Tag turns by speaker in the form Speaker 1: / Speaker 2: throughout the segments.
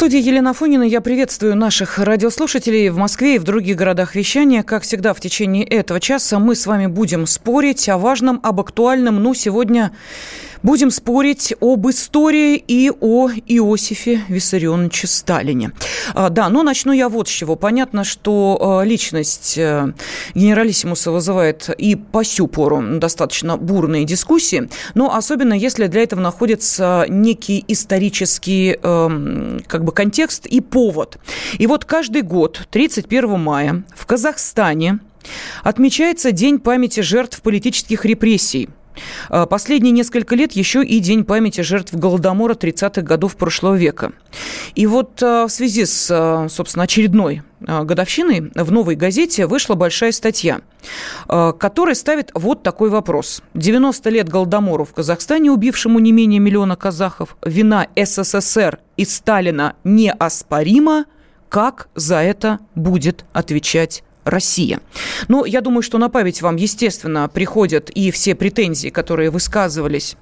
Speaker 1: Студии Елена Фонина я приветствую наших радиослушателей в Москве и в других городах вещания. Как всегда, в течение этого часа мы с вами будем спорить о важном, об актуальном. Ну, сегодня Будем спорить об истории и о Иосифе Виссарионовиче Сталине. А, да, но начну я вот с чего. Понятно, что а, личность э, генералиссимуса вызывает и по сю пору достаточно бурные дискуссии, но особенно если для этого находится некий исторический эм, как бы контекст и повод. И вот каждый год, 31 мая, в Казахстане отмечается День памяти жертв политических репрессий – последние несколько лет еще и День памяти жертв Голодомора 30-х годов прошлого века. И вот а, в связи с, а, собственно, очередной годовщиной в «Новой газете» вышла большая статья, которая ставит вот такой вопрос. 90 лет Голодомору в Казахстане, убившему не менее миллиона казахов, вина СССР и Сталина неоспорима, как за это будет отвечать Россия. Но я думаю, что на память вам, естественно, приходят и все претензии, которые высказывались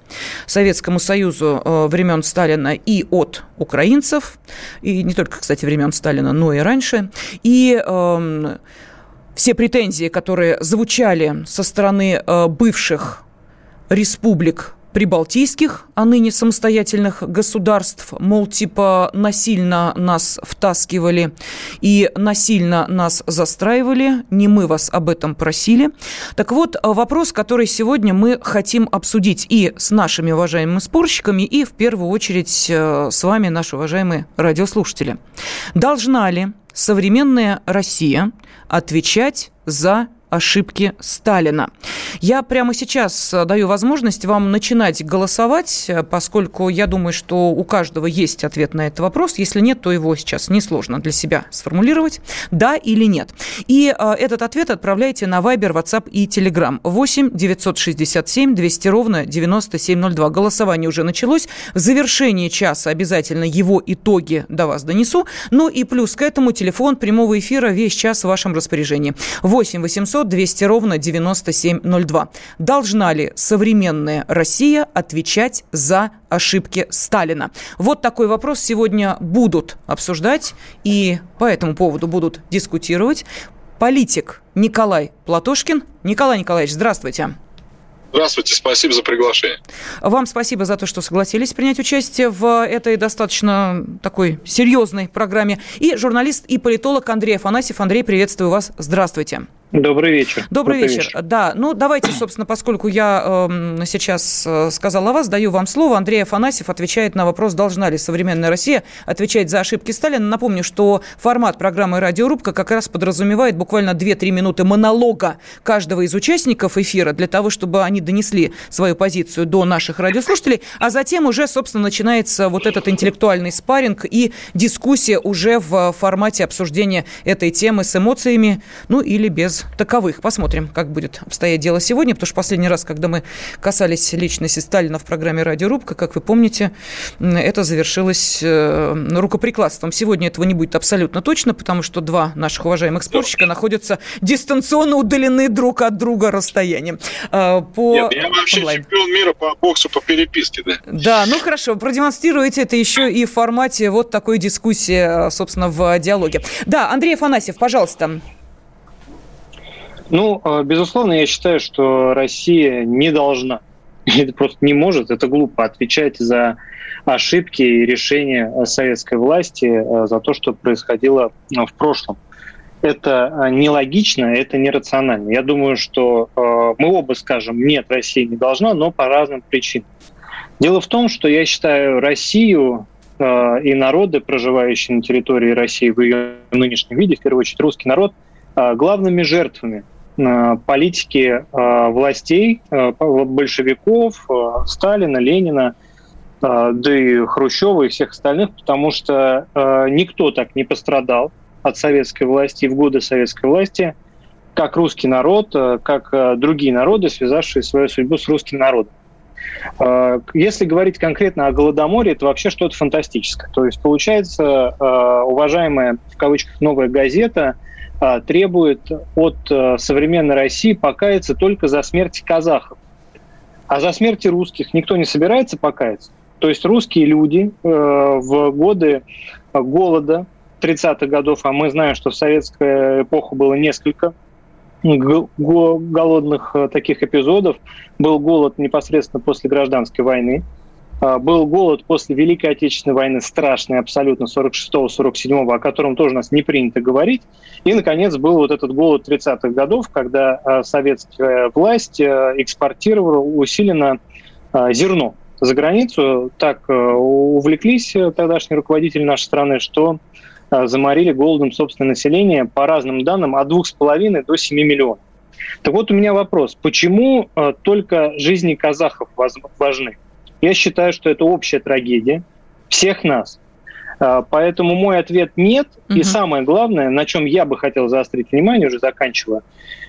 Speaker 1: Советскому Союзу э, времен Сталина и от украинцев, и не только, кстати, времен Сталина, но и раньше. И э, все претензии, которые звучали со стороны э, бывших республик прибалтийских, а ныне самостоятельных государств, мол, типа насильно нас втаскивали и насильно нас застраивали, не мы вас об этом просили. Так вот, вопрос, который сегодня мы хотим обсудить и с нашими уважаемыми спорщиками, и в первую очередь э, с вами, наши уважаемые радиослушатели. Должна ли современная Россия отвечать за ошибки Сталина. Я прямо сейчас э, даю возможность вам начинать голосовать, э, поскольку я думаю, что у каждого есть ответ на этот вопрос. Если нет, то его сейчас несложно для себя сформулировать. Да или нет. И э, этот ответ отправляйте на Viber, WhatsApp и Telegram. 8 967 200 ровно 9702. Голосование уже началось. В завершении часа обязательно его итоги до вас донесу. Ну и плюс к этому телефон прямого эфира весь час в вашем распоряжении. 8 800 800 200 ровно 9702. Должна ли современная Россия отвечать за ошибки Сталина? Вот такой вопрос сегодня будут обсуждать и по этому поводу будут дискутировать политик Николай Платошкин. Николай Николаевич, здравствуйте.
Speaker 2: Здравствуйте, спасибо за приглашение.
Speaker 1: Вам спасибо за то, что согласились принять участие в этой достаточно такой серьезной программе. И журналист и политолог Андрей Афанасьев. Андрей, приветствую вас. Здравствуйте.
Speaker 3: Добрый вечер.
Speaker 1: Добрый, Добрый вечер. вечер. Да, ну давайте, собственно, поскольку я э, сейчас сказала о вас, даю вам слово. Андрей Афанасьев отвечает на вопрос, должна ли современная Россия отвечать за ошибки Сталина. Напомню, что формат программы «Радиорубка» как раз подразумевает буквально 2-3 минуты монолога каждого из участников эфира для того, чтобы они донесли свою позицию до наших радиослушателей, а затем уже, собственно, начинается вот этот интеллектуальный спарринг и дискуссия уже в формате обсуждения этой темы с эмоциями, ну или без таковых. Посмотрим, как будет обстоять дело сегодня, потому что последний раз, когда мы касались личности Сталина в программе «Радиорубка», как вы помните, это завершилось э, рукоприкладством. Сегодня этого не будет абсолютно точно, потому что два наших уважаемых спорщика находятся дистанционно удалены друг от друга расстоянием.
Speaker 2: Э, по Нет, я вообще онлайн. чемпион мира по боксу по переписке, да?
Speaker 1: Да, ну хорошо, продемонстрируйте это еще и в формате вот такой дискуссии, э, собственно, в диалоге. Да, Андрей Афанасьев, пожалуйста.
Speaker 3: Ну, а, безусловно, я считаю, что Россия не должна, просто не может, это глупо отвечать за ошибки и решения советской власти а, за то, что происходило а, в прошлом. Это нелогично, это нерационально. Я думаю, что мы оба скажем, нет, Россия не должна, но по разным причинам. Дело в том, что я считаю Россию и народы, проживающие на территории России в ее нынешнем виде, в первую очередь русский народ, главными жертвами политики э, властей, э, большевиков, Сталина, Ленина, да и Хрущева и всех остальных, потому что никто так не пострадал от советской власти в годы советской власти, как русский народ, как другие народы, связавшие свою судьбу с русским народом. Если говорить конкретно о Голодоморе, это вообще что-то фантастическое. То есть, получается, уважаемая в кавычках новая газета требует от современной России покаяться только за смерть казахов. А за смерти русских никто не собирается покаяться. То есть русские люди э, в годы голода 30-х годов, а мы знаем, что в советскую эпоху было несколько голодных э, таких эпизодов. Был голод непосредственно после гражданской войны. А, был голод после Великой Отечественной войны, страшный абсолютно, 46-47, о котором тоже у нас не принято говорить. И, наконец, был вот этот голод 30-х годов, когда а, советская власть э, экспортировала усиленно а, зерно за границу. Так увлеклись тогдашние руководители нашей страны, что заморили голодом собственное население, по разным данным, от 2,5 до 7 миллионов. Так вот у меня вопрос, почему только жизни казахов важны? Я считаю, что это общая трагедия всех нас. А, поэтому мой ответ нет. Угу. И самое главное, на чем я бы хотел заострить внимание, уже заканчивая,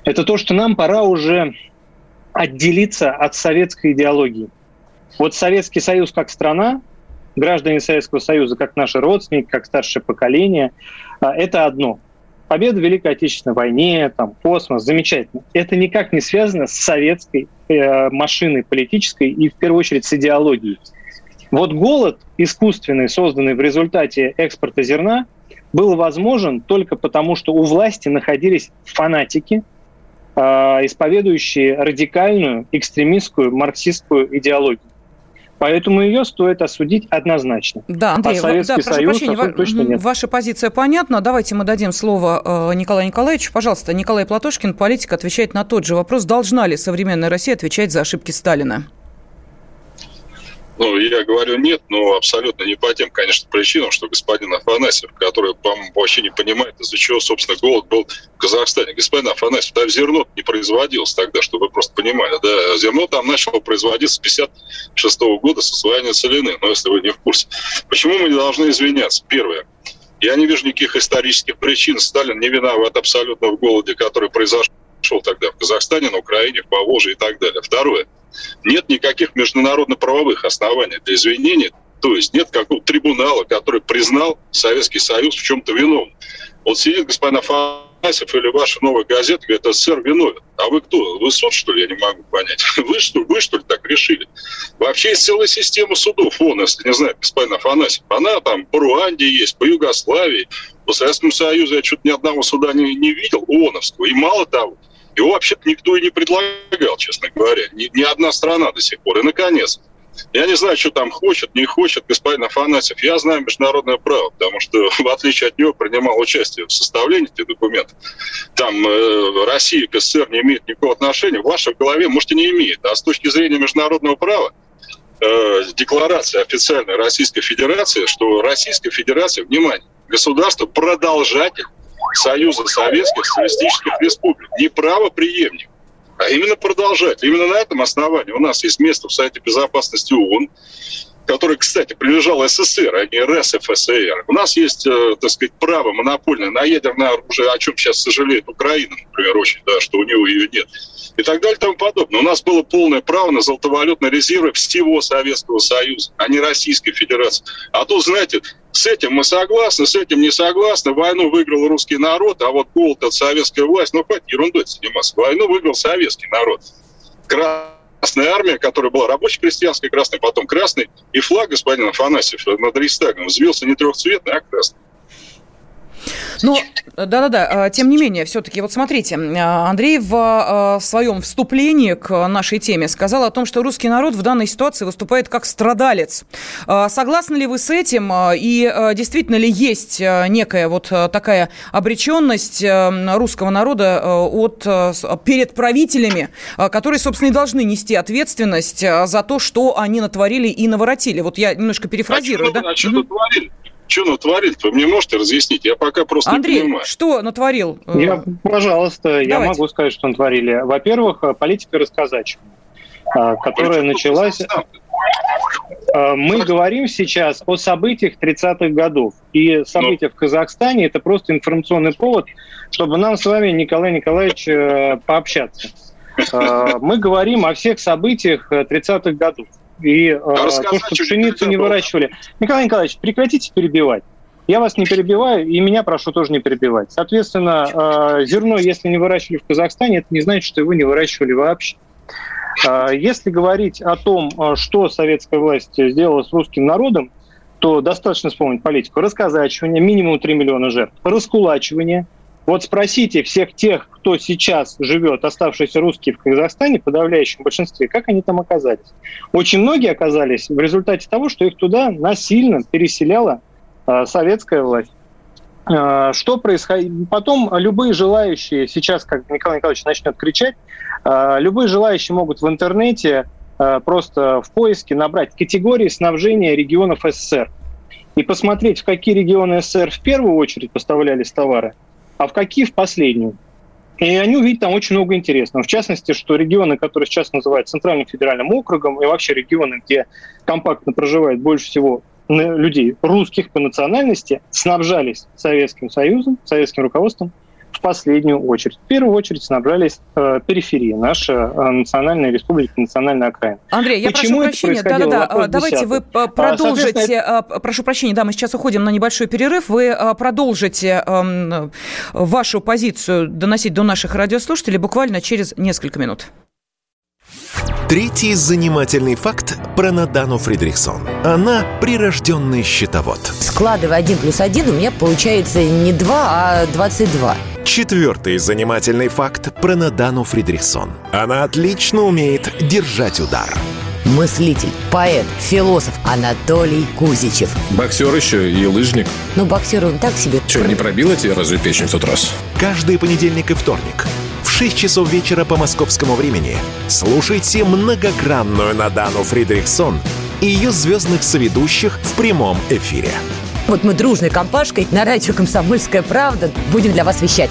Speaker 3: это то, что нам пора уже отделиться от советской идеологии. Вот Советский Союз как страна, граждане Советского Союза как наши родственники, как старшее поколение, а, это одно. Победа в Великой Отечественной войне, там, космос, замечательно. Это никак не связано с советской э, машиной политической и, в первую очередь, с идеологией. Вот голод, искусственный, созданный в результате экспорта зерна, был возможен только потому, что у власти находились фанатики, э, исповедующие радикальную экстремистскую марксистскую идеологию. Поэтому ее стоит осудить однозначно.
Speaker 1: Да, Андрей, а Советский да, прошу Союз прощения, ва- точно нет. ваша позиция понятна. Давайте мы дадим слово э, Николаю Николаевичу. Пожалуйста, Николай Платошкин, политик, отвечает на тот же вопрос. Должна ли современная Россия отвечать за ошибки Сталина?
Speaker 2: Ну, я говорю нет, но абсолютно не по тем, конечно, причинам, что господин Афанасьев, который, вообще не понимает, из-за чего, собственно, голод был в Казахстане. Господин Афанасьев, там зерно не производилось тогда, чтобы вы просто понимали. Да, зерно там начало производиться с 56 года с освоения целины, но если вы не в курсе. Почему мы не должны извиняться? Первое. Я не вижу никаких исторических причин. Сталин не виноват абсолютно в голоде, который произошел тогда в Казахстане, на Украине, в Поволжье и так далее. Второе нет никаких международно-правовых оснований для извинения, то есть нет какого-то трибунала, который признал Советский Союз в чем-то виновным. Вот сидит господин Афанасьев или ваша новая газета, говорит, СССР виновен. А вы кто? Вы суд, что ли? Я не могу понять. Вы что, вы что ли так решили? Вообще есть целая система судов. Вон, если не знаю, господин Афанасьев. Она там по Руанде есть, по Югославии. По Советскому Союзу я что-то ни одного суда не, не видел, ООНовского. И мало того, его вообще-то никто и не предлагал, честно говоря. Ни, ни одна страна до сих пор. И, наконец, я не знаю, что там хочет, не хочет господин Афанасьев. Я знаю международное право, потому что, в отличие от него, принимал участие в составлении этих документов. Там э, Россия к СССР не имеет никакого отношения. В вашей голове, может, и не имеет. А с точки зрения международного права, э, декларация официальной Российской Федерации, что Российская Федерация, внимание, государство продолжатель Союза Советских Социалистических Республик. Не правоприемник, а именно продолжать. Именно на этом основании у нас есть место в Совете Безопасности ООН, который, кстати, принадлежал СССР, а не РСФСР. У нас есть, э, так сказать, право монопольное на ядерное оружие, о чем сейчас сожалеет Украина, например, очень, да, что у него ее нет и так далее и тому подобное. У нас было полное право на золотовалютные резервы всего Советского Союза, а не Российской Федерации. А то, знаете, с этим мы согласны, с этим не согласны. Войну выиграл русский народ, а вот голод от советская власть. Ну, хватит ерундой заниматься. Войну выиграл советский народ. Красная армия, которая была рабочей крестьянской, красной, потом красный, и флаг господина Афанасьев над Рейстагом взвился не трехцветный, а красный.
Speaker 1: Но, да-да-да, а, тем не менее, все-таки, вот смотрите, а, Андрей в, а, в своем вступлении к нашей теме сказал о том, что русский народ в данной ситуации выступает как страдалец. Согласны ли вы с этим? И действительно ли есть некая вот такая обреченность русского народа от, перед правителями, которые, собственно, и должны нести ответственность за то, что они натворили и наворотили? Вот я немножко перефразирую, а
Speaker 2: да? А что натворили? Что натворили вы мне можете разъяснить? Я пока просто
Speaker 1: Андрей,
Speaker 2: не понимаю.
Speaker 1: что натворил?
Speaker 3: Я, пожалуйста, Давайте. я могу сказать, что натворили. Во-первых, политика расказачивания, которая началась... Э, мы говорим сейчас о событиях 30-х годов. И события ну. в Казахстане – это просто информационный повод, чтобы нам с вами, Николай Николаевич, э, пообщаться. Э, мы говорим о всех событиях 30-х годов. И а то, что пшеницу не выращивали. Николай Николаевич, прекратите перебивать. Я вас не перебиваю, и меня прошу тоже не перебивать. Соответственно, зерно, если не выращивали в Казахстане, это не значит, что его не выращивали вообще. А, если говорить о том, что советская власть сделала с русским народом, то достаточно вспомнить политику расказачивания, минимум 3 миллиона жертв, раскулачивание. Вот спросите всех тех, кто сейчас живет, оставшиеся русские в Казахстане, в подавляющем большинстве, как они там оказались. Очень многие оказались в результате того, что их туда насильно переселяла э, советская власть. Что происходит? Потом любые желающие, сейчас, как Николай Николаевич начнет кричать, а, любые желающие могут в интернете а, просто в поиске набрать категории снабжения регионов СССР и посмотреть, в какие регионы СССР в первую очередь поставлялись товары, а в какие в последнюю. И они увидят там очень много интересного. В частности, что регионы, которые сейчас называют Центральным федеральным округом, и вообще регионы, где компактно проживает больше всего людей русских по национальности, снабжались Советским Союзом, советским руководством в последнюю очередь. В первую очередь снабжались э, периферии, наша э, национальная республика, национальная окраина.
Speaker 1: Андрей, я Почему прошу прощения, да-да-да, давайте вы э, продолжите, а, прошу прощения, да, мы сейчас уходим на небольшой перерыв, вы э, продолжите э, вашу позицию доносить до наших радиослушателей буквально через несколько минут.
Speaker 4: Третий занимательный факт про Надану Фридрихсон. Она прирожденный счетовод.
Speaker 5: Складывая один плюс один, у меня получается не два, а двадцать два.
Speaker 4: Четвертый занимательный факт про Надану Фридрихсон. Она отлично умеет держать удар.
Speaker 5: Мыслитель, поэт, философ Анатолий Кузичев.
Speaker 6: Боксер еще и лыжник.
Speaker 5: Ну, боксер он так себе.
Speaker 6: Че, не пробила тебе разве печень в тот раз?
Speaker 4: Каждый понедельник и вторник в 6 часов вечера по московскому времени слушайте многогранную Надану Фридрихсон и ее звездных соведущих в прямом эфире.
Speaker 5: Вот мы дружной компашкой на радио «Комсомольская правда» будем для вас вещать.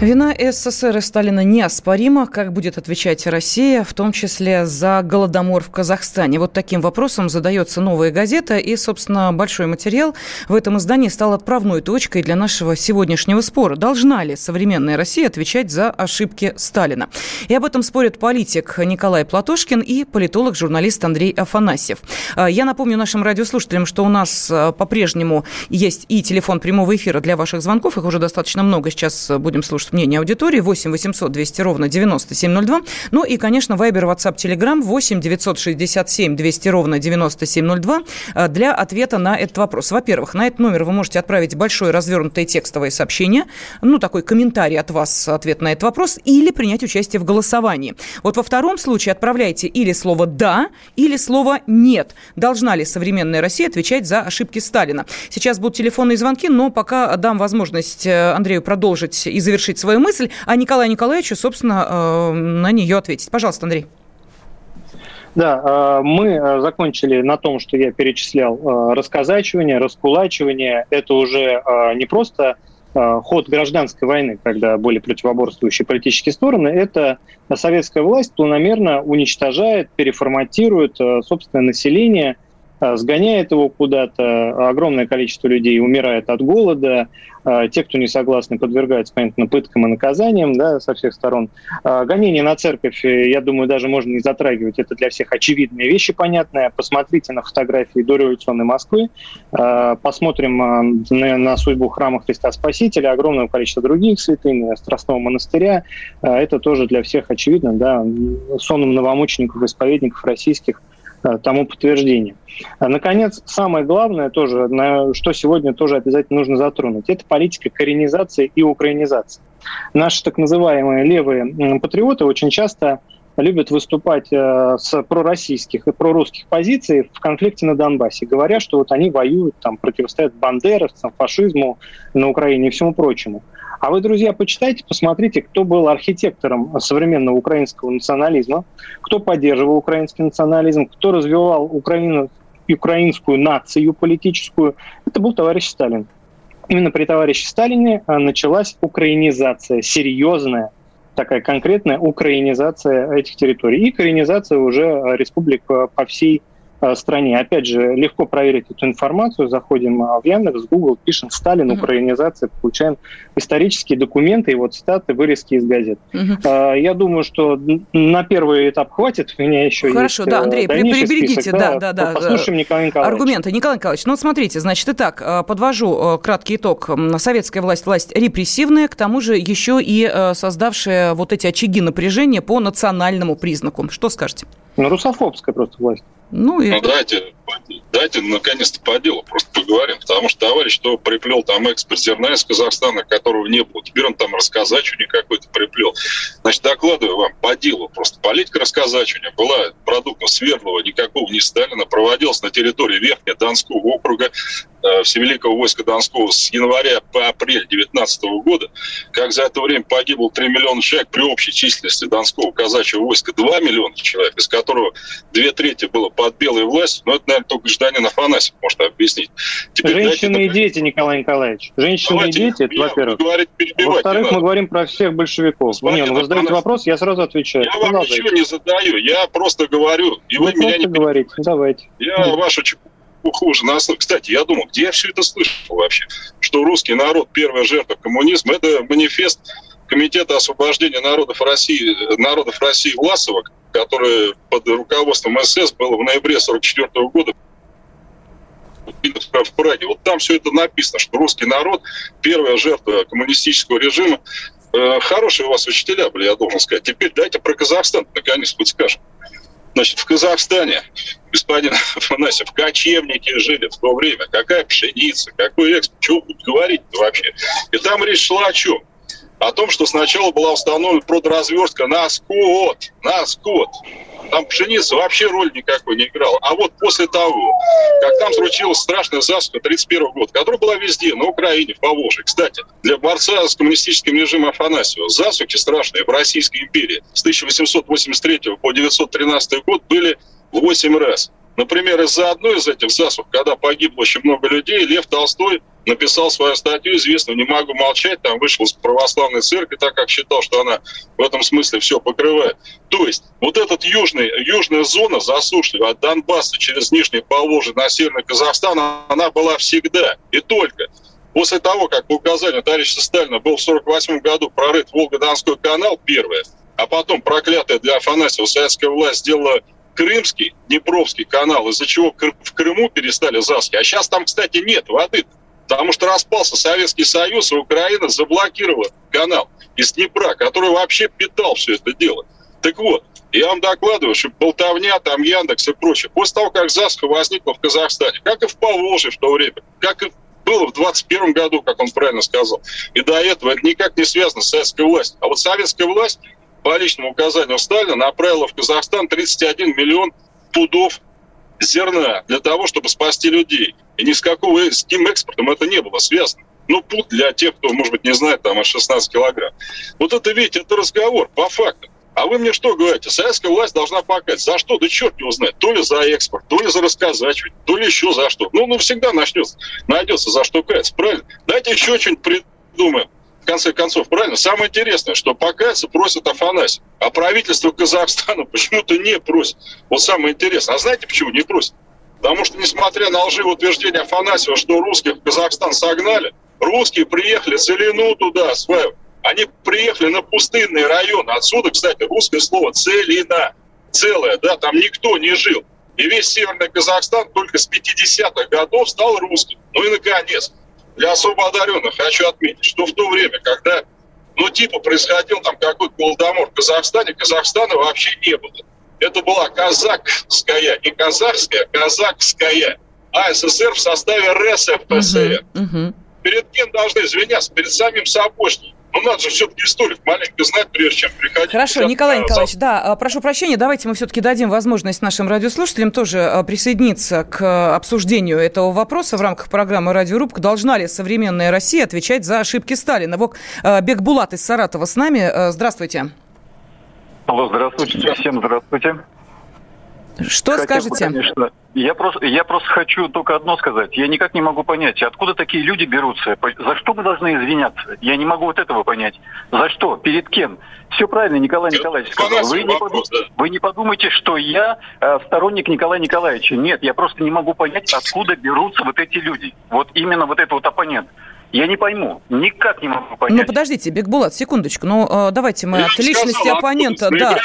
Speaker 1: Вина СССР и Сталина неоспорима. Как будет отвечать Россия, в том числе за голодомор в Казахстане? Вот таким вопросом задается новая газета. И, собственно, большой материал в этом издании стал отправной точкой для нашего сегодняшнего спора. Должна ли современная Россия отвечать за ошибки Сталина? И об этом спорят политик Николай Платошкин и политолог-журналист Андрей Афанасьев. А, я напомню нашим радиослушателям, что у нас а, по-прежнему есть и телефон прямого эфира для ваших звонков. Их уже достаточно много. Сейчас будем слушать мнение аудитории 8 800 200 ровно 9702. Ну и, конечно, Вайбер, WhatsApp, Telegram 8 967 200 ровно 9702 э, для ответа на этот вопрос. Во-первых, на этот номер вы можете отправить большое развернутое текстовое сообщение, ну, такой комментарий от вас, ответ на этот вопрос, или принять участие в голосовании. Вот во втором случае отправляйте или слово «да», или слово «нет». Должна ли современная Россия отвечать за ошибки Сталина? Сейчас будут телефонные звонки, но пока дам возможность э, Андрею продолжить и завершить свою мысль, а Николаю Николаевичу, собственно, э, на нее ответить. Пожалуйста, Андрей.
Speaker 3: Да, э, мы э, закончили на том, что я перечислял расказачивание, раскулачивание. Это уже не просто ход гражданской войны, когда были противоборствующие политические стороны, это советская власть планомерно уничтожает, переформатирует собственное население – сгоняет его куда-то, огромное количество людей умирает от голода, а, те, кто не согласны, подвергаются, понятно, пыткам и наказаниям да, со всех сторон. А, гонение на церковь, э, я думаю, даже можно не затрагивать, это для всех очевидные вещи, понятные. Посмотрите на фотографии дореволюционной Москвы, посмотрим на судьбу храма Христа Спасителя, огромное количество других святынь, Страстного монастыря. Это тоже для всех очевидно, да, сонным новомучеников, исповедников российских Э, тому подтверждение. А, наконец, самое главное тоже, на что сегодня тоже обязательно нужно затронуть, это политика коренизации и украинизации. Наши так называемые левые патриоты очень часто любят выступать э, с пророссийских и прорусских позиций в конфликте на Донбассе, говоря, что вот они воюют, там, противостоят бандеровцам, фашизму на Украине и всему прочему. А вы, друзья, почитайте, посмотрите, кто был архитектором современного украинского национализма, кто поддерживал украинский национализм, кто развивал Украину украинскую нацию политическую, это был товарищ Сталин. Именно при товарище Сталине началась украинизация, серьезная, такая конкретная украинизация этих территорий и коренизация уже республик по всей стране. Опять же, легко проверить эту информацию. Заходим э, в Яндекс, Google, пишем «Сталин, украинизация», получаем исторические документы, его цитаты, вырезки из газет. Угу. Я думаю, что на первый этап хватит. У меня еще
Speaker 1: Хорошо,
Speaker 3: есть
Speaker 1: да, Андрей, приберегите,
Speaker 3: список,
Speaker 1: да, да, да.
Speaker 3: Послушаем Николая Николаевича.
Speaker 1: Аргументы. Николай Николаевич, ну смотрите, значит, итак, подвожу краткий итог. Советская власть, власть репрессивная, к тому же еще и создавшая вот эти очаги напряжения по национальному признаку. Что скажете?
Speaker 3: Ну, русофобская просто власть.
Speaker 2: Ну, и... ну дайте, дайте наконец-то по делу просто поговорим, потому что товарищ, что приплел там экспорт зерна из Казахстана, которого не было, теперь он там рассказачивание какой-то приплел. Значит, докладываю вам по делу, просто. Политика рассказачивания была продуктом Свердлова, никакого не Сталина, проводилась на территории Верхнего Донского округа, Всевеликого войска Донского с января по апрель 19 года, как за это время погибло 3 миллиона человек при общей численности Донского казачьего войска 2 миллиона человек, из которого две трети было под белой властью, но это, наверное, только гражданин Афанасьев может объяснить.
Speaker 3: Теперь Женщины дайте, и дети, Николай Николаевич. Женщины Давайте, и дети, это во-первых. Во-вторых, мы говорим про всех большевиков. Господин, не, ну вы задаете вопрос, я сразу отвечаю.
Speaker 2: Я вам ничего не задаю, я просто говорю, и вы, вы меня не
Speaker 3: говорите. Давайте.
Speaker 2: Я вашу хуже нас. Кстати, я думал, где я все это слышал вообще? Что русский народ, первая жертва коммунизма, это манифест Комитета освобождения народов России, народов России Власова, который под руководством СС был в ноябре 1944 года в Праге. Вот там все это написано, что русский народ первая жертва коммунистического режима. Э, хорошие у вас учителя были, я должен сказать. Теперь дайте про Казахстан, наконец, хоть скажем. Значит, в Казахстане, господин Афанасьев, кочевники жили в то время. Какая пшеница, какой экспорт, чего будут говорить вообще? И там речь шла о чем? О том, что сначала была установлена продразверстка на скот, на скот. Там пшеница вообще роль никакой не играла. А вот после того, как там случилась страшная засуха 31 года, которая была везде, на Украине, в Поволжье. Кстати, для борца с коммунистическим режимом Афанасьева засухи страшные в Российской империи с 1883 по 1913 год были в 8 раз. Например, из-за одной из этих засух, когда погибло очень много людей, Лев Толстой написал свою статью известную «Не могу молчать», там вышел из православной церкви, так как считал, что она в этом смысле все покрывает. То есть вот эта южная зона засушливая от Донбасса через Нижний Поволжье на Северный Казахстан, она была всегда и только. После того, как по указанию товарища Сталина был в 1948 году прорыт Волго-Донской канал, первое, а потом проклятая для Афанасьева советская власть сделала Крымский, Днепровский канал, из-за чего в Крыму перестали заски. А сейчас там, кстати, нет воды. Потому что распался Советский Союз, и Украина заблокировала канал из Днепра, который вообще питал все это дело. Так вот, я вам докладываю, что болтовня, там Яндекс и прочее. После того, как Заска возникла в Казахстане, как и в Поволжье в то время, как и было в 21 году, как он правильно сказал, и до этого это никак не связано с советской властью. А вот советская власть по личному указанию Сталина направила в Казахстан 31 миллион пудов зерна для того, чтобы спасти людей. И ни с какого с каким экспортом это не было связано. Ну, путь для тех, кто, может быть, не знает, там, аж 16 килограмм. Вот это, видите, это разговор по факту. А вы мне что говорите? Советская власть должна покать. За что? Да черт его знает. То ли за экспорт, то ли за рассказачивать, то ли еще за что. Ну, ну всегда начнется, найдется за что каяться. Правильно? Дайте еще что-нибудь придумаем в конце концов, правильно? Самое интересное, что покаяться просит Афанасий, а правительство Казахстана почему-то не просит. Вот самое интересное. А знаете, почему не просит? Потому что, несмотря на лживое утверждение Афанасьева, что русских в Казахстан согнали, русские приехали целину туда осваивать. Они приехали на пустынный район. Отсюда, кстати, русское слово «целина». Целое, да, там никто не жил. И весь Северный Казахстан только с 50-х годов стал русским. Ну и, наконец, для особо одаренных хочу отметить, что в то время, когда, ну, типа, происходил там какой-то голодомор в Казахстане, Казахстана вообще не было. Это была казахская, не казахская, а казахская АССР в составе РСФСР. Угу. Перед кем должны извиняться? Перед самим собой. Ну, надо же все-таки историю маленько знать, прежде чем приходить.
Speaker 1: Хорошо, Николай Николаевич, да, а, прошу прощения, давайте мы все-таки дадим возможность нашим радиослушателям тоже а, присоединиться к обсуждению этого вопроса в рамках программы «Радиорубка». Должна ли современная Россия отвечать за ошибки Сталина? Вот Бекбулат из Саратова с нами. Здравствуйте.
Speaker 7: Алло, здравствуйте, всем здравствуйте.
Speaker 1: Что Хотя скажете?
Speaker 7: Бы, конечно, я просто, я просто хочу только одно сказать. Я никак не могу понять, откуда такие люди берутся. За что мы должны извиняться? Я не могу вот этого понять. За что? Перед кем? Все правильно Николай Николаевич сказал. Вы не, подум... Вы не подумайте, что я э, сторонник Николая Николаевича. Нет, я просто не могу понять, откуда берутся вот эти люди. Вот именно вот этот вот оппонент. Я не пойму, никак не могу понять.
Speaker 1: Ну, подождите, Бекбулат, секундочку. Ну, э, давайте мы Я от личности сказал, оппонента... Да.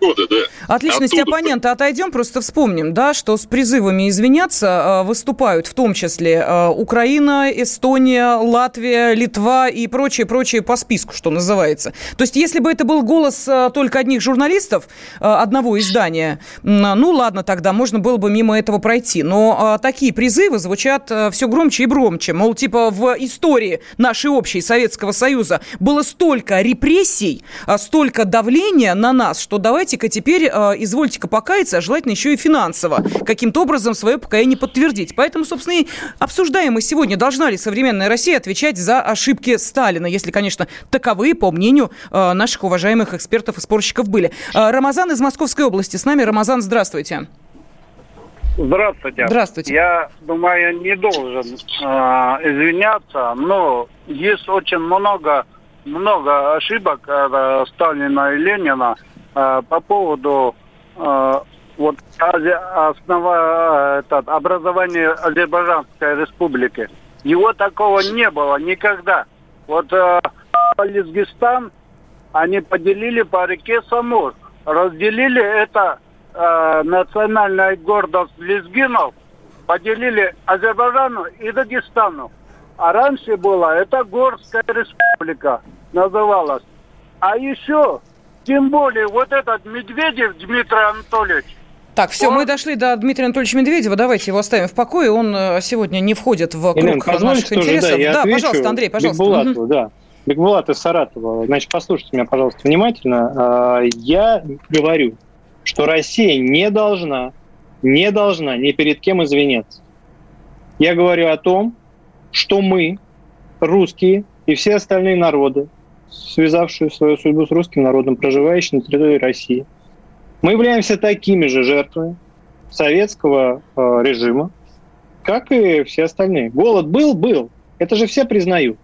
Speaker 1: года, да. От личности Оттуда оппонента отойдем, просто вспомним, да, что с призывами извиняться э, выступают в том числе э, Украина, Эстония, Латвия, Литва и прочее-прочее по списку, что называется. То есть, если бы это был голос только одних журналистов одного издания, ну, ладно, тогда можно было бы мимо этого пройти. Но такие призывы звучат все громче и громче. Мол, типа, в истории нашей общей Советского Союза было столько репрессий, а, столько давления на нас, что давайте-ка теперь а, извольте-ка покаяться, а желательно еще и финансово, каким-то образом свое покаяние подтвердить. Поэтому, собственно, и обсуждаем мы сегодня, должна ли современная Россия отвечать за ошибки Сталина, если, конечно, таковые, по мнению а, наших уважаемых экспертов и спорщиков, были. Рамазан из Московской области с нами. Рамазан, здравствуйте.
Speaker 8: Здравствуйте.
Speaker 1: Здравствуйте.
Speaker 8: Я думаю, не должен э, извиняться, но есть очень много, много ошибок э, Сталина и Ленина э, по поводу э, вот основа, этот, образования Азербайджанской республики. Его такого не было никогда. Вот э, Лизгистан они поделили по реке Самур. Разделили это э, национальная гордость лезгинов поделили Азербайджану и Дагестану. А раньше была это Горская республика называлась. А еще, тем более, вот этот Медведев Дмитрий Анатольевич,
Speaker 1: так, все, он... мы дошли до Дмитрия Анатольевича Медведева. Давайте его оставим в покое. Он э, сегодня не входит в круг Елена, наших тоже, интересов.
Speaker 3: Да,
Speaker 1: да пожалуйста, Андрей, пожалуйста.
Speaker 3: Бекбулату, да. Бекбулат из Саратова. Значит, послушайте меня, пожалуйста, внимательно. А, я говорю, что Россия не должна, не должна ни перед кем извиняться. Я говорю о том, что мы, русские и все остальные народы, связавшие свою судьбу с русским народом, проживающие на территории России, мы являемся такими же жертвами советского э, режима, как и все остальные. Голод был, был. Это же все признают.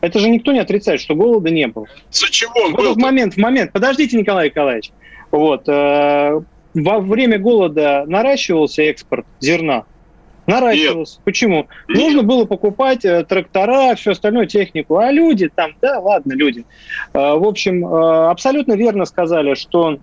Speaker 3: Это же никто не отрицает, что голода не было.
Speaker 2: За чего он
Speaker 3: в был? В момент, в момент. Подождите, Николай Николаевич. Вот. Э, во время голода наращивался экспорт зерна? Наращивался. Нет. Почему? Нет. Нужно было покупать э, трактора, всю остальную технику. А люди там, да, ладно, люди. Э, в общем, абсолютно верно сказали, что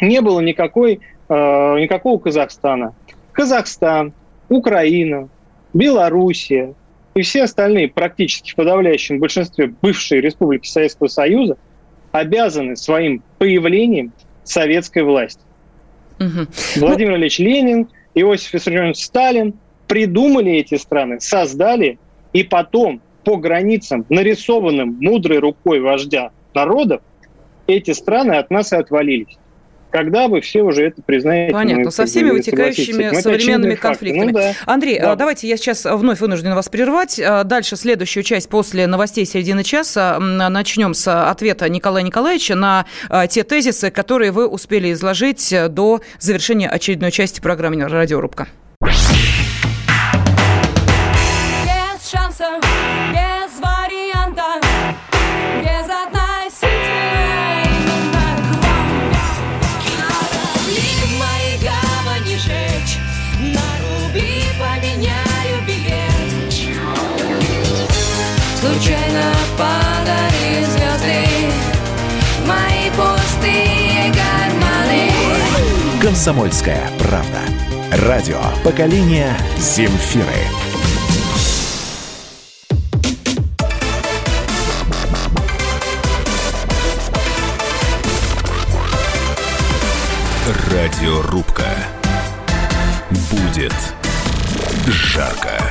Speaker 3: не было никакой, никакого Казахстана. Казахстан, Украина, Белоруссия и все остальные практически в подавляющем большинстве бывшие республики Советского Союза обязаны своим появлением советской власти. Угу. Владимир Ильич Ленин, Иосиф Виссарионович Сталин придумали эти страны, создали, и потом по границам, нарисованным мудрой рукой вождя народов, эти страны от нас и отвалились когда вы все уже это признаете.
Speaker 1: Понятно, со всеми вытекающими современными конфликтами. Ну, да. Андрей, да. давайте я сейчас вновь вынужден вас прервать. А, дальше следующую часть после новостей середины часа начнем с ответа Николая Николаевича на а, те тезисы, которые вы успели изложить до завершения очередной части программы «Радиорубка».
Speaker 4: «Комсомольская правда». Радио «Поколение Земфиры». Радиорубка. Будет жарко.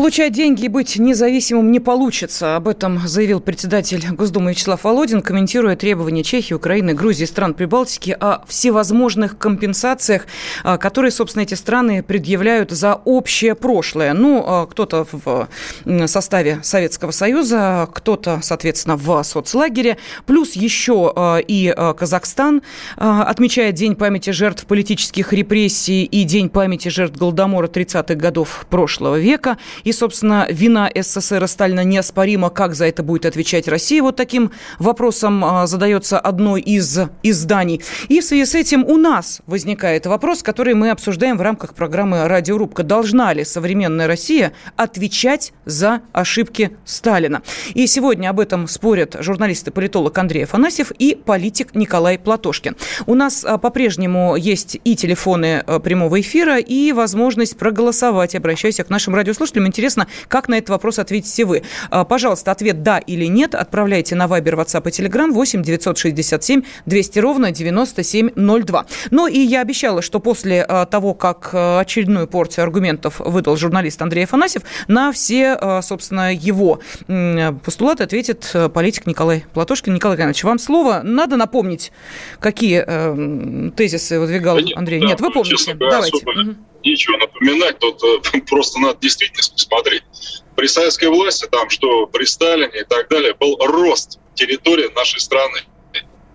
Speaker 1: Получать деньги и быть независимым не получится. Об этом заявил председатель Госдумы Вячеслав Володин, комментируя требования Чехии, Украины, Грузии и стран Прибалтики о всевозможных компенсациях, а, которые, собственно, эти страны предъявляют за общее прошлое. Ну, а, кто-то в составе Советского Союза, кто-то, соответственно, в соцлагере. Плюс еще а, и Казахстан отмечает День памяти жертв политических репрессий и День памяти жертв Голодомора 30-х годов прошлого века. И, собственно, вина СССР и Сталина неоспорима. Как за это будет отвечать Россия? Вот таким вопросом а, задается одно из изданий. И в связи с этим у нас возникает вопрос, который мы обсуждаем в рамках программы «Радиорубка». Должна ли современная Россия отвечать за ошибки Сталина? И сегодня об этом спорят журналист и политолог Андрей Афанасьев и политик Николай Платошкин. У нас а, по-прежнему есть и телефоны а, прямого эфира, и возможность проголосовать. Обращаюсь к нашим радиослушателям интересно, как на этот вопрос ответите вы. А, пожалуйста, ответ «да» или «нет» отправляйте на Вайбер, WhatsApp и Telegram 8 967 200 ровно 9702. Ну и я обещала, что после а, того, как а, очередную порцию аргументов выдал журналист Андрей Афанасьев, на все, собственно, его постулаты ответит политик Николай Платошкин. Николай Иванович, вам слово. Надо напомнить, какие э, тезисы выдвигал Андрей. Да, Нет, вы помните. Давайте. Особо
Speaker 2: ничего напоминать, тут э, просто надо действительно смотреть. При советской власти, там, что при Сталине и так далее, был рост территории нашей страны.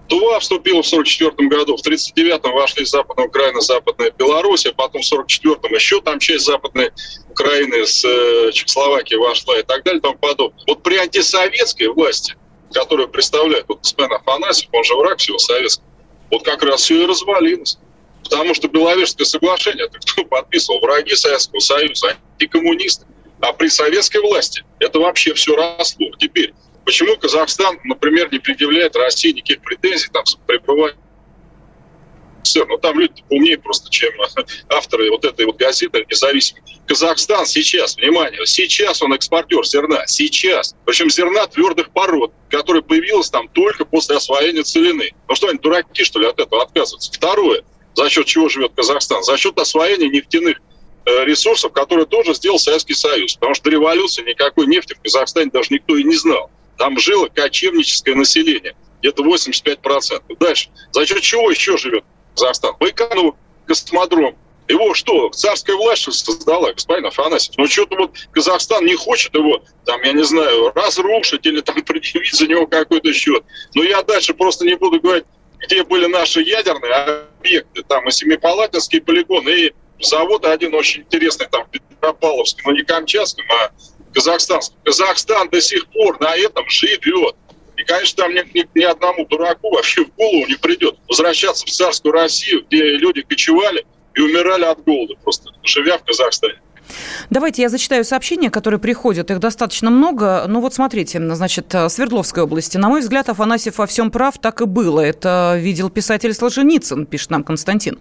Speaker 2: Тува вступила в 1944 году, в 1939 вошли Западная Украина, Западная Белоруссия, потом в 1944 еще там часть Западной Украины с э, Чехословакии вошла и так далее и тому подобное. Вот при антисоветской власти, которую представляет вот господин Афанасьев, он же враг всего советского, вот как раз все и развалилось. Потому что Беловежское соглашение, это кто подписывал? Враги Советского Союза, антикоммунисты. А при советской власти это вообще все росло. Теперь, почему Казахстан, например, не предъявляет России никаких претензий там, пребывания СССР. Ну, там люди умнее просто, чем авторы вот этой вот газеты независимой. Казахстан сейчас, внимание, сейчас он экспортер зерна, сейчас. Причем зерна твердых пород, которое появилось там только после освоения целины. Ну что, они дураки, что ли, от этого отказываются? Второе – за счет чего живет Казахстан? За счет освоения нефтяных э, ресурсов, которые тоже сделал Советский Союз. Потому что до революции никакой нефти в Казахстане даже никто и не знал. Там жило кочевническое население, где-то 85%. Дальше. За счет чего еще живет Казахстан? Байконур, космодром. Его что, царская власть создала, господин Афанасьев? Ну, что-то вот Казахстан не хочет его, там, я не знаю, разрушить или там предъявить за него какой-то счет. Но я дальше просто не буду говорить, где были наши ядерные объекты, там и Семипалатинский полигон, и завод один очень интересный, там, в Петропавловском, но не Камчатском, а Казахстанском. Казахстан до сих пор на этом живет. И, конечно, там ни, ни, ни одному дураку вообще в голову не придет возвращаться в царскую Россию, где люди кочевали и умирали от голода, просто живя в Казахстане.
Speaker 1: Давайте я зачитаю сообщения, которые приходят. Их достаточно много. Ну вот смотрите, значит, Свердловской области. На мой взгляд, Афанасьев во всем прав, так и было. Это видел писатель Солженицын, пишет нам Константин.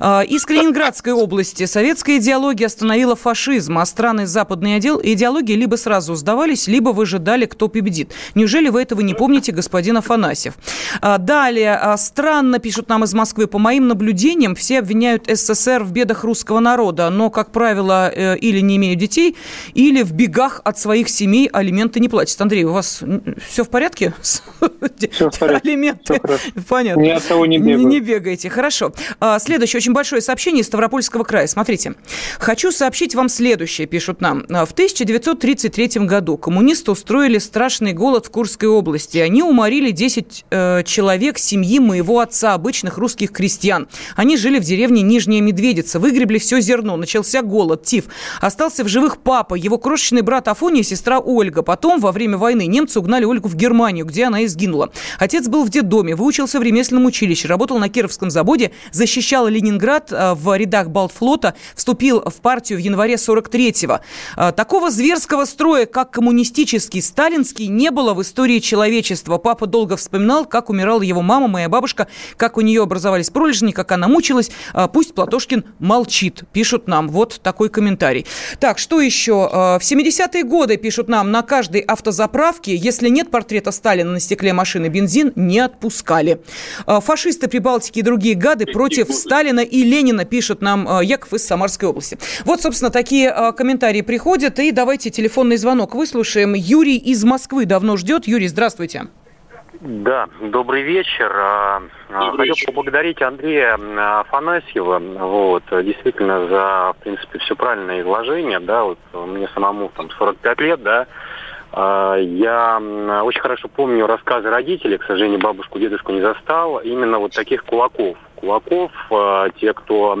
Speaker 1: А, из Калининградской области советская идеология остановила фашизм, а страны западной идеологии либо сразу сдавались, либо выжидали, кто победит. Неужели вы этого не помните, господин Афанасьев? А, далее, странно, пишут нам из Москвы, по моим наблюдениям, все обвиняют СССР в бедах русского народа, но, как правило, э, или не имеют детей, или в бегах от своих семей алименты не платят. Андрей, у вас все в порядке?
Speaker 3: Все в порядке.
Speaker 1: Алименты. Понятно.
Speaker 3: Ни от того не бегаю.
Speaker 1: Не бегаете. Хорошо. А, следующее очень большое сообщение из Ставропольского края. Смотрите. Хочу сообщить вам следующее, пишут нам. В 1933 году коммунисты устроили страшный голод в Курской области. Они уморили 10 э, человек семьи моего отца, обычных русских крестьян. Они жили в деревне Нижняя Медведица, выгребли все зерно, начался голод, тиф. Остался в живых папа, его крошечный брат Афония и сестра Ольга. Потом, во время войны, немцы угнали Ольгу в Германию, где она и сгинула. Отец был в детдоме, выучился в ремесленном училище, работал на Кировском заводе, защищал Ленинград э, в рядах Балтфлота, вступил в партию в январе 43-го. Э, такого зверского строя, как коммунистический, сталинский, не было в истории человечества. Папа долго вспоминал, как умирала его мама, моя бабушка, как у нее образовались пролежни, как она мучилась. Э, пусть Платошкин молчит, пишут нам. Вот такой комментарий. Комментарий. Так, что еще? В 70-е годы, пишут нам, на каждой автозаправке, если нет портрета Сталина на стекле машины, бензин не отпускали. Фашисты Прибалтики и другие гады против Сталина и Ленина, пишет нам Яков из Самарской области. Вот, собственно, такие комментарии приходят. И давайте телефонный звонок выслушаем. Юрий из Москвы давно ждет. Юрий, здравствуйте.
Speaker 9: Да, добрый вечер. А, а, добрый Хотел вечер. поблагодарить Андрея Афанасьева, вот, действительно, за, в принципе, все правильное изложение, да, вот мне самому там 45 лет, да, а, я очень хорошо помню рассказы родителей, к сожалению, бабушку, дедушку не застал, именно вот таких кулаков. Кулаков, те, кто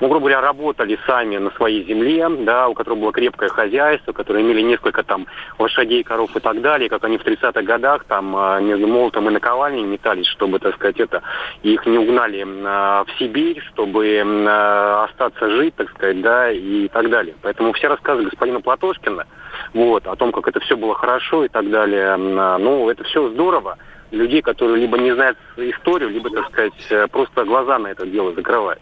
Speaker 9: ну, грубо говоря, работали сами на своей земле, да, у которых было крепкое хозяйство, которые имели несколько там лошадей, коров и так далее, как они в 30-х годах там а, между молотом и наковальней метались, чтобы, так сказать, это, их не угнали а, в Сибирь, чтобы а, остаться жить, так сказать, да, и так далее. Поэтому все рассказы господина Платошкина, вот, о том, как это все было хорошо и так далее, ну, это все здорово людей, которые либо не знают историю, либо, так сказать, э, просто глаза на это дело закрывают.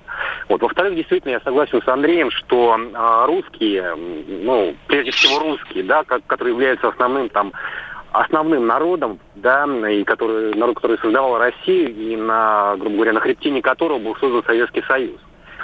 Speaker 9: Вот. Во-вторых, действительно, я согласен с Андреем, что э, русские, ну, прежде всего русские, да, которые являются основным там основным народом, да, и который, народ, который создавал Россию, и на, грубо говоря, на хребтине которого был создан Советский Союз.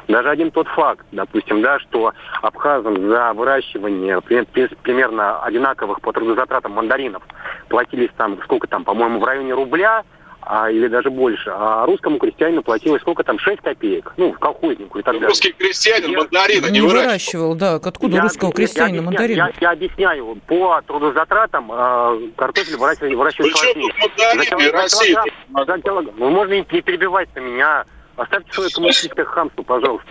Speaker 9: Даже один тот факт, допустим, да, что абхазам за выращивание примерно одинаковых по трудозатратам мандаринов платились там, сколько там, по-моему, в районе рубля, а, или даже больше. А русскому крестьянину платилось сколько там, 6 копеек, ну, колхознику и так далее.
Speaker 2: Русский крестьянин я, мандарина
Speaker 1: не, не выращивал. да. Откуда я, русского крестьянина я, мандарина?
Speaker 9: Я, я объясняю, по трудозатратам э, картофель выращивали, выращивали
Speaker 2: Причем тут мандарины Россия?
Speaker 9: Ну, можно не перебивать на меня. Оставьте свое коммунистическое хамство, пожалуйста.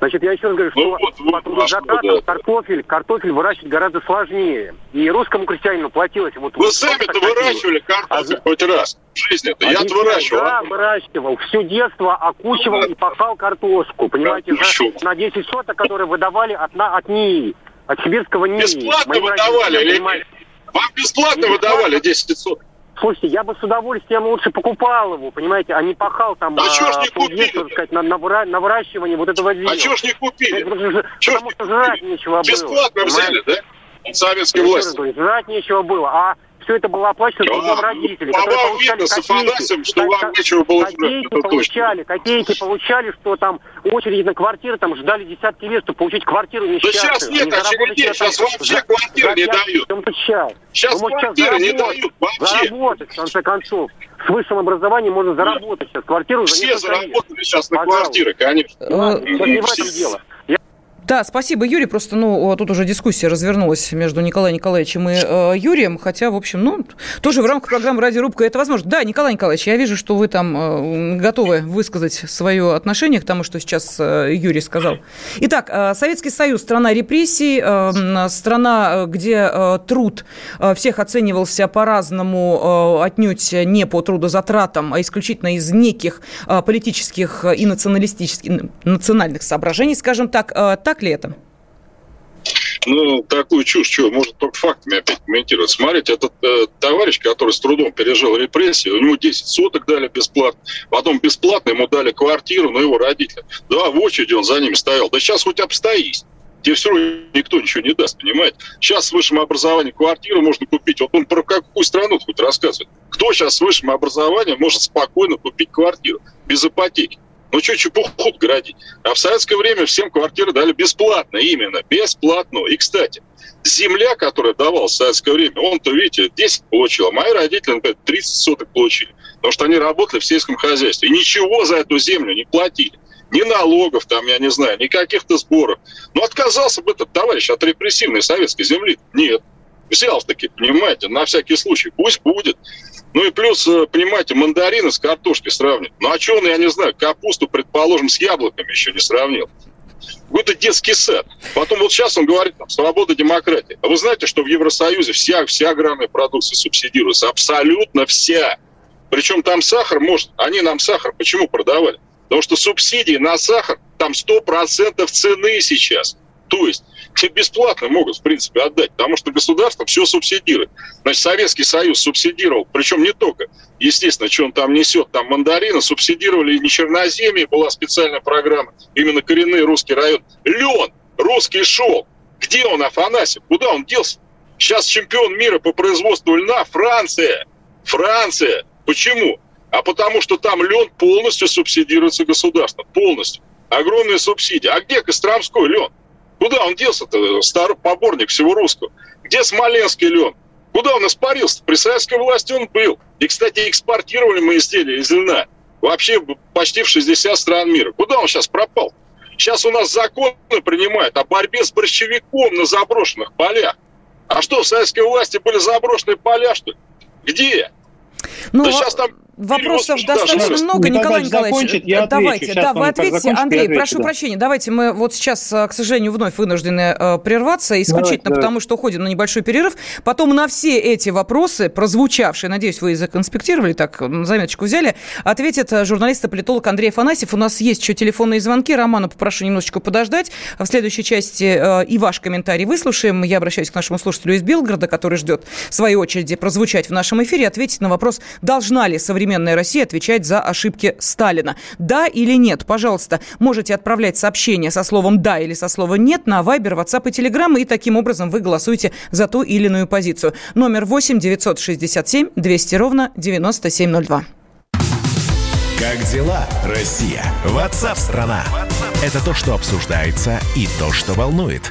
Speaker 9: Значит, я еще раз говорю, ну, что вот, по затратам да. картофель, картофель выращивать гораздо сложнее. И русскому крестьянину платилось... Вот,
Speaker 2: Вы вот, сами-то выращивали картофель а, хоть раз в жизни-то. Я выращивал.
Speaker 9: Да, выращивал. Все детство окучивал да. и пахал картошку. Понимаете, за, на 10 соток, которые выдавали от, на, от НИИ, от сибирского НИИ.
Speaker 2: Бесплатно выдавали? Или... Вам бесплатно выдавали 10 соток?
Speaker 9: Слушайте, я бы с удовольствием лучше покупал его, понимаете, а не пахал там
Speaker 2: а, а не купили?
Speaker 9: так сказать, на, на, на выращивание вот этого
Speaker 2: дела. А чего ж не купили?
Speaker 9: Потому, потому что жрать нечего
Speaker 2: Бесплатно было. Бесплатно взяли, да? От советской власти.
Speaker 9: Жрать нечего было, а все это было оплачено трудом родителей, которые
Speaker 2: вам получали видно, копейки. что вам нечего было
Speaker 9: копейки жрать, получали, копейки получали, что там очереди на квартиры там ждали десятки лет, чтобы получить квартиру несчастную.
Speaker 2: Да сейчас нет очередей, сейчас вообще квартиры не дают.
Speaker 9: Сейчас,
Speaker 2: сейчас квартиры не дают вообще.
Speaker 9: Заработать, в конце концов. С высшим образованием можно заработать сейчас квартиру.
Speaker 2: Все заработали сейчас на квартиры, конечно.
Speaker 9: Сейчас не в этом дело.
Speaker 1: Да, спасибо, Юрий. Просто, ну, тут уже дискуссия развернулась между Николаем Николаевичем и э, Юрием, хотя, в общем, ну, тоже в рамках программы «Радиорубка» это возможно. Да, Николай Николаевич, я вижу, что вы там э, готовы высказать свое отношение к тому, что сейчас э, Юрий сказал. Итак, э, Советский Союз – страна репрессий, э, страна, где э, труд э, всех оценивался по-разному, э, отнюдь не по трудозатратам, а исключительно из неких э, политических и националистических, национальных соображений, скажем так, э, так ли это?
Speaker 2: Ну, такую чушь, что, может только фактами опять комментировать. Смотрите, этот э, товарищ, который с трудом пережил репрессии, у него 10 соток дали бесплатно, потом бесплатно ему дали квартиру, но его родители. Да, в очереди он за ними стоял. Да сейчас хоть обстоись. Тебе все равно никто ничего не даст, понимаете? Сейчас с высшим образованием квартиру можно купить. Вот он про какую страну хоть рассказывает. Кто сейчас с высшим образованием может спокойно купить квартиру без ипотеки? Ну что чепуху градить? А в советское время всем квартиры дали бесплатно, именно, бесплатно. И, кстати, земля, которая давалась в советское время, он-то, видите, 10 получил, а мои родители, например, 30 соток получили. Потому что они работали в сельском хозяйстве. И ничего за эту землю не платили. Ни налогов там, я не знаю, ни каких-то сборов. Но отказался бы этот товарищ от репрессивной советской земли? Нет. Взял таки, понимаете, на всякий случай. Пусть будет. Ну и плюс, э, понимаете, мандарины с картошкой сравнивать. Ну а что он, я не знаю, капусту, предположим, с яблоками еще не сравнил? Какой-то детский сад. Потом вот сейчас он говорит, там, свобода, демократия. А вы знаете, что в Евросоюзе вся, вся аграрная продукция субсидируется? Абсолютно вся. Причем там сахар может... Они нам сахар почему продавали? Потому что субсидии на сахар там 100% цены сейчас. То есть тебе бесплатно могут, в принципе, отдать, потому что государство все субсидирует. Значит, Советский Союз субсидировал, причем не только, естественно, что он там несет, там мандарины, субсидировали не черноземье, была специальная программа, именно коренные русские районы. Лен, русский шел, Где он, Афанасьев? Куда он делся? Сейчас чемпион мира по производству льна Франция. Франция. Почему? А потому что там лен полностью субсидируется государством. Полностью. Огромные субсидии. А где Костромской лен? Куда он делся-то, старый поборник всего русского? Где Смоленский лен? Куда он испарился? При советской власти он был. И, кстати, экспортировали мы изделия из льна. Вообще почти в 60 стран мира. Куда он сейчас пропал? Сейчас у нас законы принимают о борьбе с борщевиком на заброшенных полях. А что, в советской власти были заброшенные поля, что ли? Где?
Speaker 1: Ну, да сейчас там Вопросов достаточно много, ну, Николай Николаевич. Я давайте, отвечу. да, вы ответите. Андрей, отвечу, прошу да. прощения, давайте мы вот сейчас, э, к сожалению, вновь вынуждены э, прерваться, исключительно давайте, потому, что уходим на небольшой перерыв. Потом на все эти вопросы, прозвучавшие, надеюсь, вы их законспектировали, так, заметочку взяли, ответит э, журналист-политолог Андрей Афанасьев. У нас есть еще телефонные звонки. Романа попрошу немножечко подождать. В следующей части э, и ваш комментарий выслушаем. Я обращаюсь к нашему слушателю из Белгорода, который ждет в своей очереди прозвучать в нашем эфире, ответить на вопрос, должна ли современная современная Россия отвечать за ошибки Сталина? Да или нет? Пожалуйста, можете отправлять сообщение со словом «да» или со словом «нет» на Viber, WhatsApp и Telegram, и таким образом вы голосуете за ту или иную позицию. Номер 8 967 200 ровно 9702.
Speaker 4: Как дела, Россия? Ватсап-страна! Это то, что обсуждается и то, что волнует.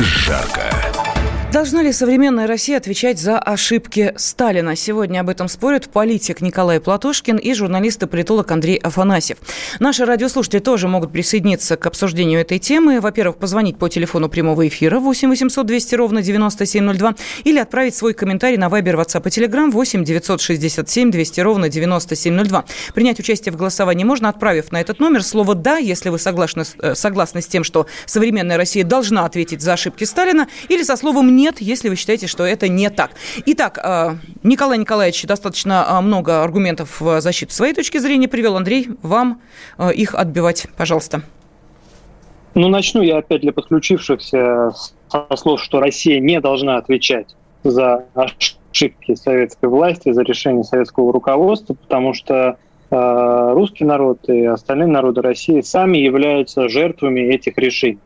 Speaker 4: жарко.
Speaker 1: Должна ли современная Россия отвечать за ошибки Сталина? Сегодня об этом спорят политик Николай Платошкин и журналист и политолог Андрей Афанасьев. Наши радиослушатели тоже могут присоединиться к обсуждению этой темы. Во-первых, позвонить по телефону прямого эфира 8 800 200 ровно 9702 или отправить свой комментарий на Вайбер, WhatsApp и Telegram 8 967 200 ровно 9702. Принять участие в голосовании можно, отправив на этот номер слово «да», если вы согласны, э, согласны с тем, что современная Россия должна ответить за ошибки Сталина, или со словом «нет», нет, если вы считаете, что это не так. Итак, э, Николай Николаевич достаточно э, много аргументов в защиту своей точки зрения привел. Андрей, вам э, их отбивать, пожалуйста.
Speaker 3: Ну, начну я опять для подключившихся со слов, что Россия не должна отвечать за ошибки советской власти, за решение советского руководства, потому что э, русский народ и остальные народы России сами являются жертвами этих решений.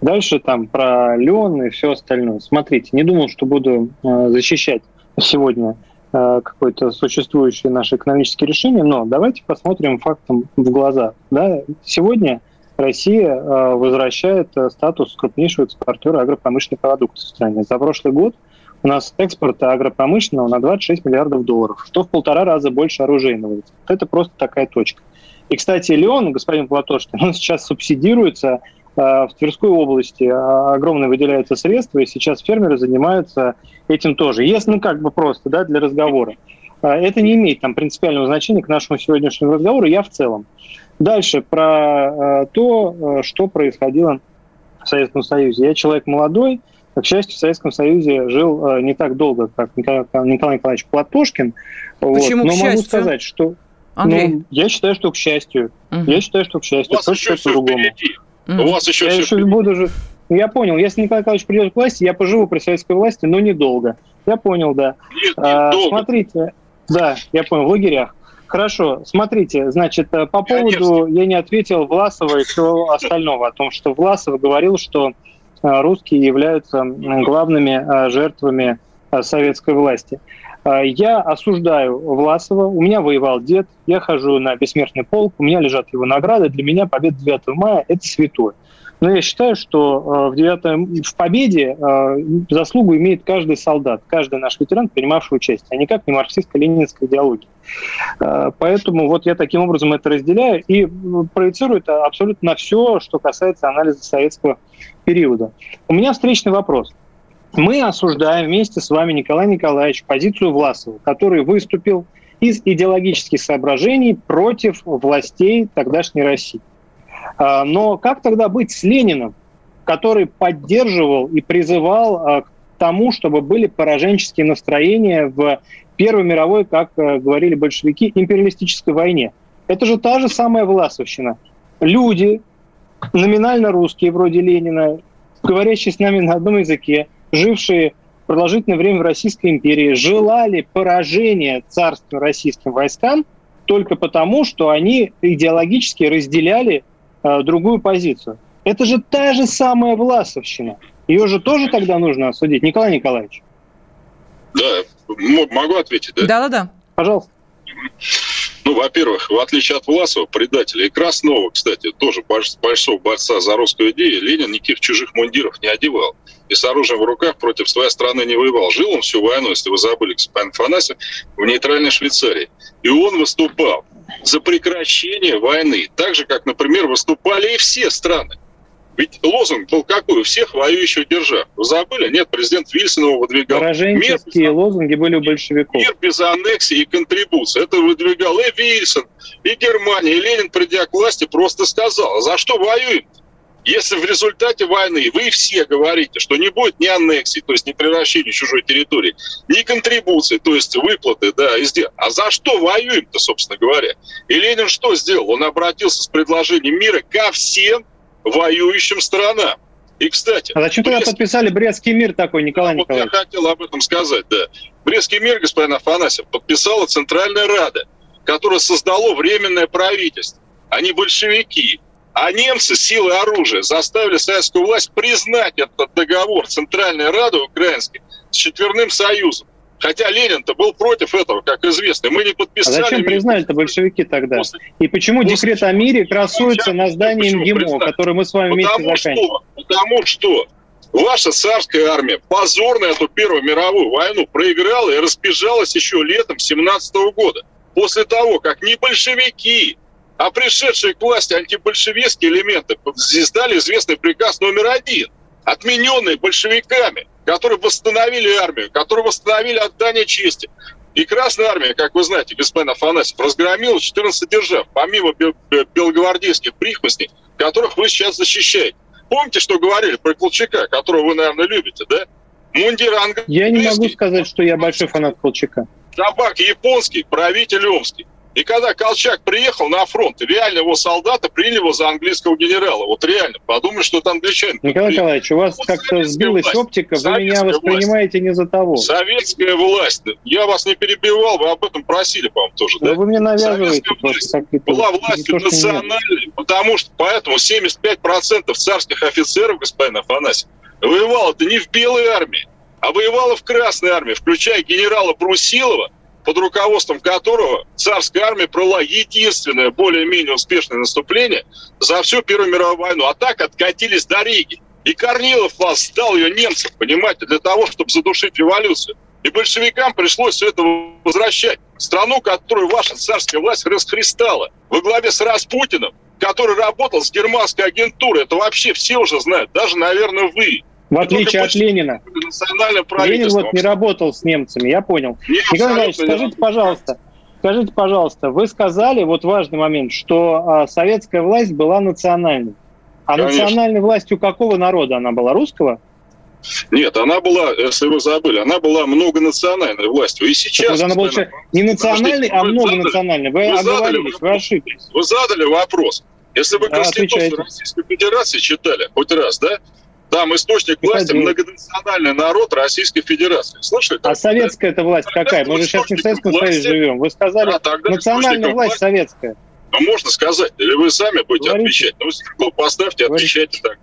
Speaker 3: Дальше там про лен и все остальное. Смотрите, не думал, что буду э, защищать сегодня э, какое-то существующее наше экономическое решение, но давайте посмотрим фактам в глаза. Да? Сегодня Россия э, возвращает статус крупнейшего экспортера агропромышленной продукции в стране. За прошлый год у нас экспорт агропромышленного на 26 миллиардов долларов, что в полтора раза больше оружейного. Это просто такая точка. И, кстати, Леон, господин Платошкин, он сейчас субсидируется в Тверской области а, огромно выделяются средства, и сейчас фермеры занимаются этим тоже. Если, ну, как бы просто, да, для разговора. А, это не имеет там принципиального значения к нашему сегодняшнему разговору, я в целом. Дальше про то, что происходило в Советском Союзе. Я человек молодой, к счастью, в Советском Союзе жил не так долго, как Николай, Николай Николаевич Платошкин.
Speaker 1: Почему
Speaker 3: вот.
Speaker 1: Но
Speaker 3: могу сказать, что
Speaker 1: Андрей?
Speaker 3: Ну, я считаю, что к счастью. Угу. Я считаю, что к счастью.
Speaker 2: У вас еще все по-другому. Впереди. Mm. У вас еще
Speaker 3: я еще буду же. Я понял. Если Николай Николаевич придет к власти, я поживу при советской власти, но недолго. Я понял, да.
Speaker 2: Нет, а,
Speaker 3: смотрите, да, я понял, в лагерях. Хорошо, смотрите, значит, э, по поводу, я не ответил Власова и всего остального, о том, что Власов говорил, что э, русские являются главными э, жертвами советской власти. Я осуждаю Власова, у меня воевал дед, я хожу на бессмертный полк, у меня лежат его награды, для меня победа 9 мая – это святое. Но я считаю, что в, 9, в победе заслугу имеет каждый солдат, каждый наш ветеран, принимавший участие, а никак не марксистско-ленинская идеология. Поэтому вот я таким образом это разделяю и проецирую это абсолютно на все, что касается анализа советского периода. У меня встречный вопрос – мы осуждаем вместе с вами, Николай Николаевич, позицию Власова, который выступил из идеологических соображений против властей тогдашней России. А, но как тогда быть с Лениным, который поддерживал и призывал к тому, чтобы были пораженческие настроения в Первой мировой, как говорили большевики, империалистической войне. Это же та же самая власовщина. Люди, номинально русские, вроде Ленина, говорящие с нами на одном языке, жившие продолжительное время в Российской империи, желали поражения царства российским войскам только потому, что они идеологически разделяли э, другую позицию. Это же та же самая власовщина. Ее же тоже тогда нужно осудить. Николай Николаевич.
Speaker 2: Да, могу ответить, да?
Speaker 1: Да-да-да.
Speaker 3: Пожалуйста.
Speaker 2: Ну, во-первых, в отличие от Власова, предателя, и Краснова, кстати, тоже большого борца за русскую идею, Ленин никаких чужих мундиров не одевал. И с оружием в руках против своей страны не воевал. Жил он всю войну, если вы забыли, господин Фанасов, в нейтральной Швейцарии. И он выступал за прекращение войны. Так же, как, например, выступали и все страны. Ведь лозунг был какой у всех воюющих держав? Вы забыли? Нет, президент Вильсон его выдвигал.
Speaker 3: Пораженческие мир, лозунги были у большевиков.
Speaker 2: Мир без аннексии и контрибуции. Это выдвигал и Вильсон, и Германия, и Ленин, придя к власти, просто сказал, «А за что воюем? Если в результате войны вы все говорите, что не будет ни аннексии, то есть ни превращения чужой территории, ни контрибуции, то есть выплаты, да, везде. А за что воюем-то, собственно говоря? И Ленин что сделал? Он обратился с предложением мира ко всем воюющим странам. И, кстати...
Speaker 3: А зачем Брест... тогда подписали Брестский мир такой, Николай вот Николаевич?
Speaker 2: Я хотел об этом сказать, да. Брестский мир, господин Афанасьев, подписала Центральная Рада, которая создала временное правительство. Они большевики. А немцы силы оружия заставили советскую власть признать этот договор Центральной Рады украинской с Четверным Союзом. Хотя Ленин-то был против этого, как известно. Мы не подписали...
Speaker 3: А зачем признали-то большевики тогда? После, И почему после, декрет о мире красуется на здании МГИМО, который мы с вами вместе потому заканчиваем?
Speaker 2: Что, потому что ваша царская армия позорно эту Первую мировую войну проиграла и разбежалась еще летом 17 года. После того, как не большевики, а пришедшие к власти антибольшевистские элементы издали известный приказ номер один, отмененный большевиками – которые восстановили армию, которые восстановили отдание чести. И Красная Армия, как вы знаете, господин Афанасьев, разгромила 14 держав, помимо белогвардейских прихвостней, которых вы сейчас защищаете. Помните, что говорили про Колчака, которого вы, наверное, любите, да?
Speaker 3: Мундир английский. Я не могу сказать, что я большой фанат Колчака.
Speaker 2: Табак японский, правитель омский. И когда Колчак приехал на фронт, реально его солдаты приняли его за английского генерала. Вот реально, подумали, что это англичанин.
Speaker 3: Николай Николаевич, у вас вот как-то сбилась власть, оптика, вы меня воспринимаете власть. не за того.
Speaker 2: Советская власть. Я вас не перебивал, вы об этом просили, по-моему, тоже.
Speaker 3: Да? Вы мне навязываете.
Speaker 2: власть была властью национальной, потому что поэтому 75% царских офицеров, господин Афанасьев, воевало это не в белой армии, а воевало в Красной армии, включая генерала Брусилова, под руководством которого царская армия провела единственное более-менее успешное наступление за всю Первую мировую войну. А так откатились до Риги. И Корнилов вас сдал ее немцам, понимаете, для того, чтобы задушить революцию. И большевикам пришлось все это возвращать. Страну, которую ваша царская власть расхристала во главе с Распутиным, который работал с германской агентурой. Это вообще все уже знают, даже, наверное, вы.
Speaker 3: В отличие от Ленина. Ленин вот не работал с немцами, я понял. Нет, Николай Николаевич, скажите, пожалуйста, скажите, пожалуйста, вы сказали, вот важный момент, что а, советская власть была национальной. А Конечно. национальной властью какого народа она была? Русского?
Speaker 2: Нет, она была, если вы забыли, она была многонациональной властью. И сейчас...
Speaker 3: она была не национальной, а многонациональной. Вы, вы оговорились, вы ошиблись.
Speaker 2: Вы задали вопрос. Если вы да, Конституцию. Российской Федерации читали хоть раз, да? Там источник власти многонациональный народ Российской Федерации. Слышали?
Speaker 3: А советская это власть какая? Мы же сейчас не в Советском Союзе живем. Вы сказали, а, национальная власть власти. советская.
Speaker 2: Ну, можно сказать. Или вы сами будете Говорите. отвечать. Ну, поставьте, Говорите. отвечайте так.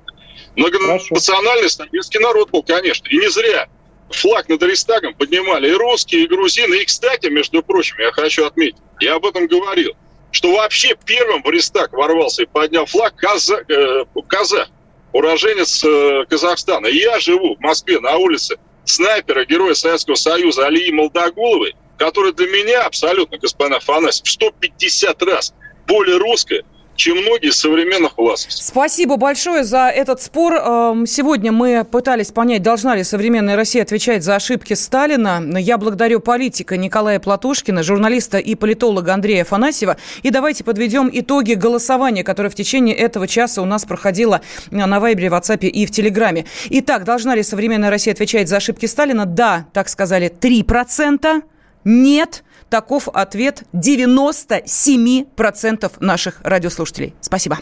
Speaker 2: Многонациональный советский народ был, конечно. И не зря флаг над Рейстагом поднимали и русские, и грузины. И, кстати, между прочим, я хочу отметить, я об этом говорил, что вообще первым в Рейстаг ворвался и поднял флаг казах, э, казах уроженец э, Казахстана. Я живу в Москве на улице снайпера, героя Советского Союза Алии Молдогуловой, который для меня абсолютно, господин Афанасьев, 150 раз более русская, чем многие из современных властей.
Speaker 1: Спасибо большое за этот спор. Эм, сегодня мы пытались понять, должна ли современная Россия отвечать за ошибки Сталина. Я благодарю политика Николая Платушкина, журналиста и политолога Андрея Афанасьева. И давайте подведем итоги голосования, которое в течение этого часа у нас проходило на Вайбере, WhatsApp и в Телеграме. Итак, должна ли современная Россия отвечать за ошибки Сталина? Да, так сказали, 3%. Нет, Таков ответ 97% наших радиослушателей. Спасибо.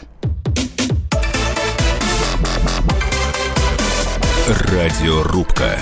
Speaker 4: Радиорубка.